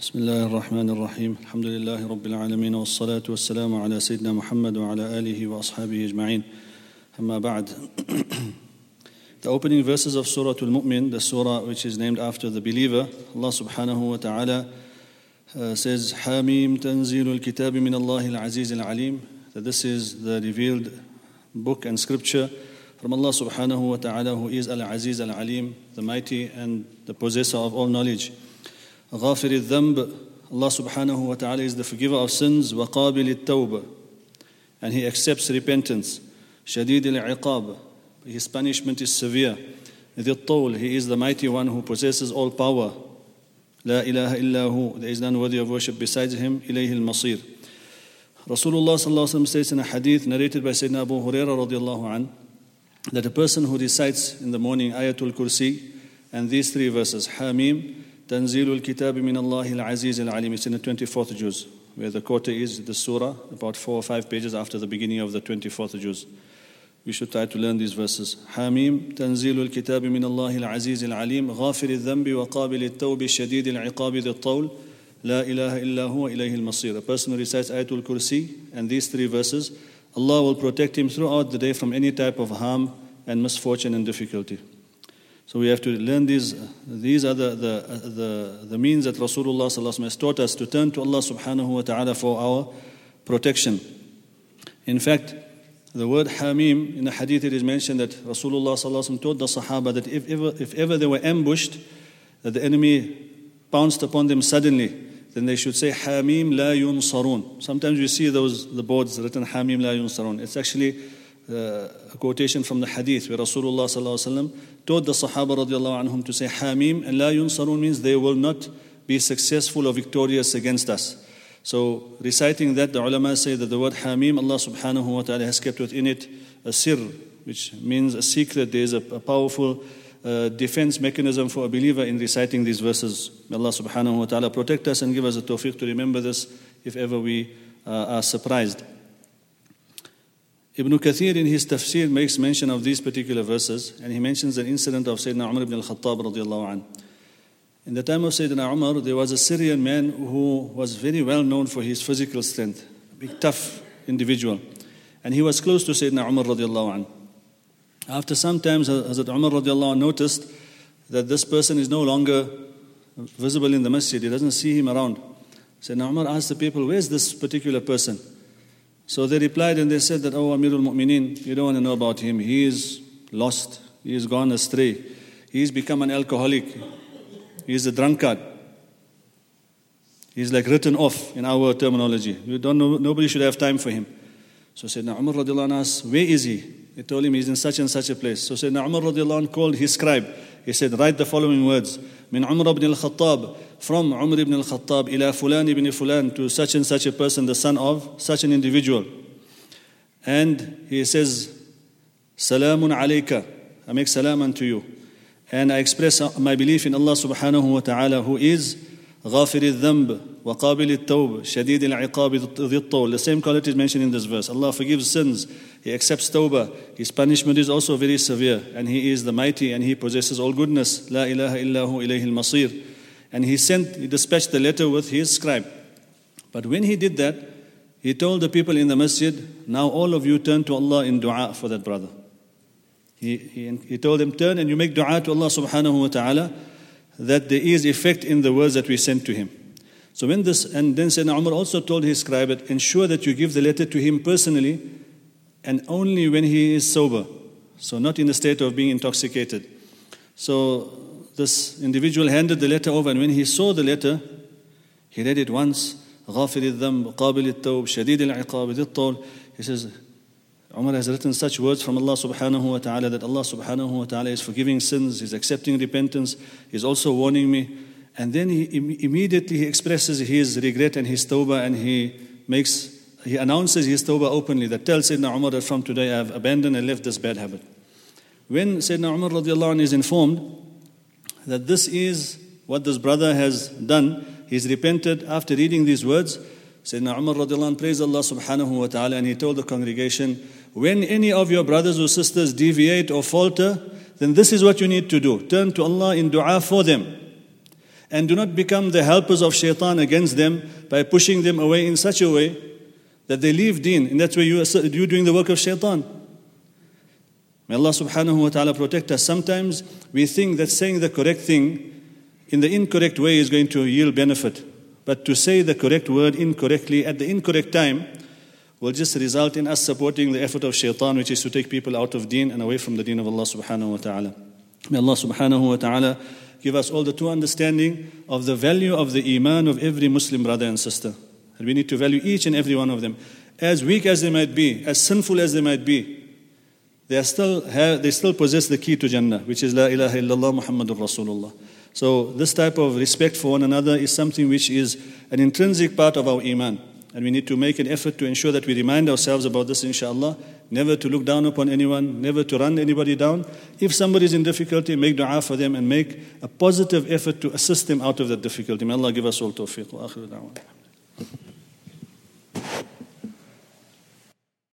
بسم الله الرحمن الرحيم الحمد لله رب العالمين والصلاة والسلام على سيدنا محمد وعلى آله وأصحابه أجمعين أما بعد The opening verses of Surah Al-Mu'min, the surah which is named after the believer, Allah subhanahu wa ta'ala uh, says, Hamim tanzilul kitab min Allah al-aziz al-alim, that this is the revealed book and scripture from Allah subhanahu wa ta'ala who is al-aziz al-alim, the mighty and the possessor of all knowledge. غافر الذنب, Allah subhanahu wa ta'ala is the forgiver of sins, وقابل التوبة, and He accepts repentance. شديد العقاب, his punishment is severe. ذي الطول, He is the mighty one who possesses all power. لا إله إلا هو, there is none worthy of worship besides Him. إليه المصير. Rasulullah sallallahu states in a hadith narrated by Sayyidina Abu Hurairah radiallahu an, that a person who recites in the morning Ayatul Kursi and these three verses, Hamim, Tanzilul Kitab min Allah al-Aziz al-Alim, it's in the 24th juz, where the quarter is the surah, about four or five pages after the beginning of the 24th juz. We should try to learn these verses. حميم تنزيل الكتاب من الله العزيز العليم غافر الذنب وقابل التوب شديد العقاب ذي الطول لا إله إلا هو إليه المصير. A person who recites Ayatul Kursi and these three verses, Allah will protect him throughout the day from any type of harm and misfortune and difficulty. So we have to learn these. These are the, the, the, the means that Rasulullah has taught us to turn to Allah subhanahu wa ta'ala for our protection. In fact, the word Hamim, in the hadith it is mentioned that Rasulullah told the Sahaba that if ever, if ever they were ambushed, that the enemy pounced upon them suddenly, then they should say Hamim la yunsarun. Sometimes you see those the boards written Hamim la yunsarun. It's actually uh, a quotation from the hadith where Rasulullah told the Sahaba radiallahu anhum to say Hamim and la yunsarun means they will not be successful or victorious against us. So, reciting that, the ulama say that the word Hamim, Allah subhanahu wa ta'ala has kept within it a sir, which means a secret. There is a, a powerful uh, defense mechanism for a believer in reciting these verses. May Allah subhanahu wa ta'ala protect us and give us a tawfiq to remember this if ever we uh, are surprised. Ibn Kathir in his tafsir makes mention of these particular verses and he mentions an incident of Sayyidina Umar ibn al-Khattab radiallahu anhu. In the time of Sayyidina Umar, there was a Syrian man who was very well known for his physical strength, a big, tough individual. And he was close to Sayyidina Umar radiallahu anh. After some time, Hazrat Umar radiallahu noticed that this person is no longer visible in the masjid. He doesn't see him around. Sayyidina Umar asked the people, where's this particular person? So they replied and they said that, oh Amirul Mu'mineen, you don't want to know about him. He is lost. He is gone astray. He He's become an alcoholic. He's a drunkard. He's like written off in our terminology. We don't know, nobody should have time for him. So Sayyidina Umar radiallahu anh asked, where is he? They told him he's in such and such a place. So Sayyidina Umar radiallahu anh called his scribe. He said, write the following words. Min Umar ibn al-Khattab, from Umar ibn al-Khattab, ila fulan ibn fulan, to such and such a person, the son of such an individual. And he says, Salamun alayka. I make salam unto you. And I express my belief in Allah subhanahu wa ta'ala who is غافر الذنب وقابل التوب شديد العقاب ذي الطول The same quality is mentioned in this verse. Allah forgives sins. He accepts tawbah. His punishment is also very severe. And He is the mighty and He possesses all goodness. لا إله إلا هو إليه المصير. And He sent, He dispatched the letter with His scribe. But when He did that, He told the people in the masjid, now all of you turn to Allah in dua for that brother. He, he, he told them, turn and you make dua to Allah subhanahu wa ta'ala that there is effect in the words that we sent to him. So when this, and then Sayyidina Umar also told his scribe, ensure that you give the letter to him personally and only when he is sober. So not in the state of being intoxicated. So this individual handed the letter over and when he saw the letter, he read it once. غافر الذنب قابل التوب شديد العقاب ذي الطول He says, Umar has written such words from Allah subhanahu wa ta'ala that Allah subhanahu wa ta'ala is forgiving sins, He's accepting repentance, He's also warning me. And then he immediately he expresses his regret and his tawbah and he makes he announces his tawbah openly that tells Sayyidina Umar that from today I have abandoned and left this bad habit. When Sayyidina Umar radiallahu anh is informed that this is what this brother has done, he's repented after reading these words, Sayyidina Umar radiallahu anh praised Allah subhanahu wa ta'ala and he told the congregation, when any of your brothers or sisters deviate or falter, then this is what you need to do. Turn to Allah in dua for them. And do not become the helpers of shaitan against them by pushing them away in such a way that they leave deen. And that's where you are you're doing the work of shaitan. May Allah subhanahu wa ta'ala protect us. Sometimes we think that saying the correct thing in the incorrect way is going to yield benefit. But to say the correct word incorrectly at the incorrect time will just result in us supporting the effort of shaitan, which is to take people out of deen and away from the deen of Allah subhanahu wa ta'ala. May Allah subhanahu wa ta'ala give us all the true understanding of the value of the iman of every Muslim brother and sister. And we need to value each and every one of them. As weak as they might be, as sinful as they might be, they, are still have, they still possess the key to Jannah, which is La ilaha illallah Muhammadur Rasulullah. So, this type of respect for one another is something which is an intrinsic part of our Iman. And we need to make an effort to ensure that we remind ourselves about this, inshallah. Never to look down upon anyone, never to run anybody down. If somebody is in difficulty, make dua for them and make a positive effort to assist them out of that difficulty. May Allah give us all tawfiq.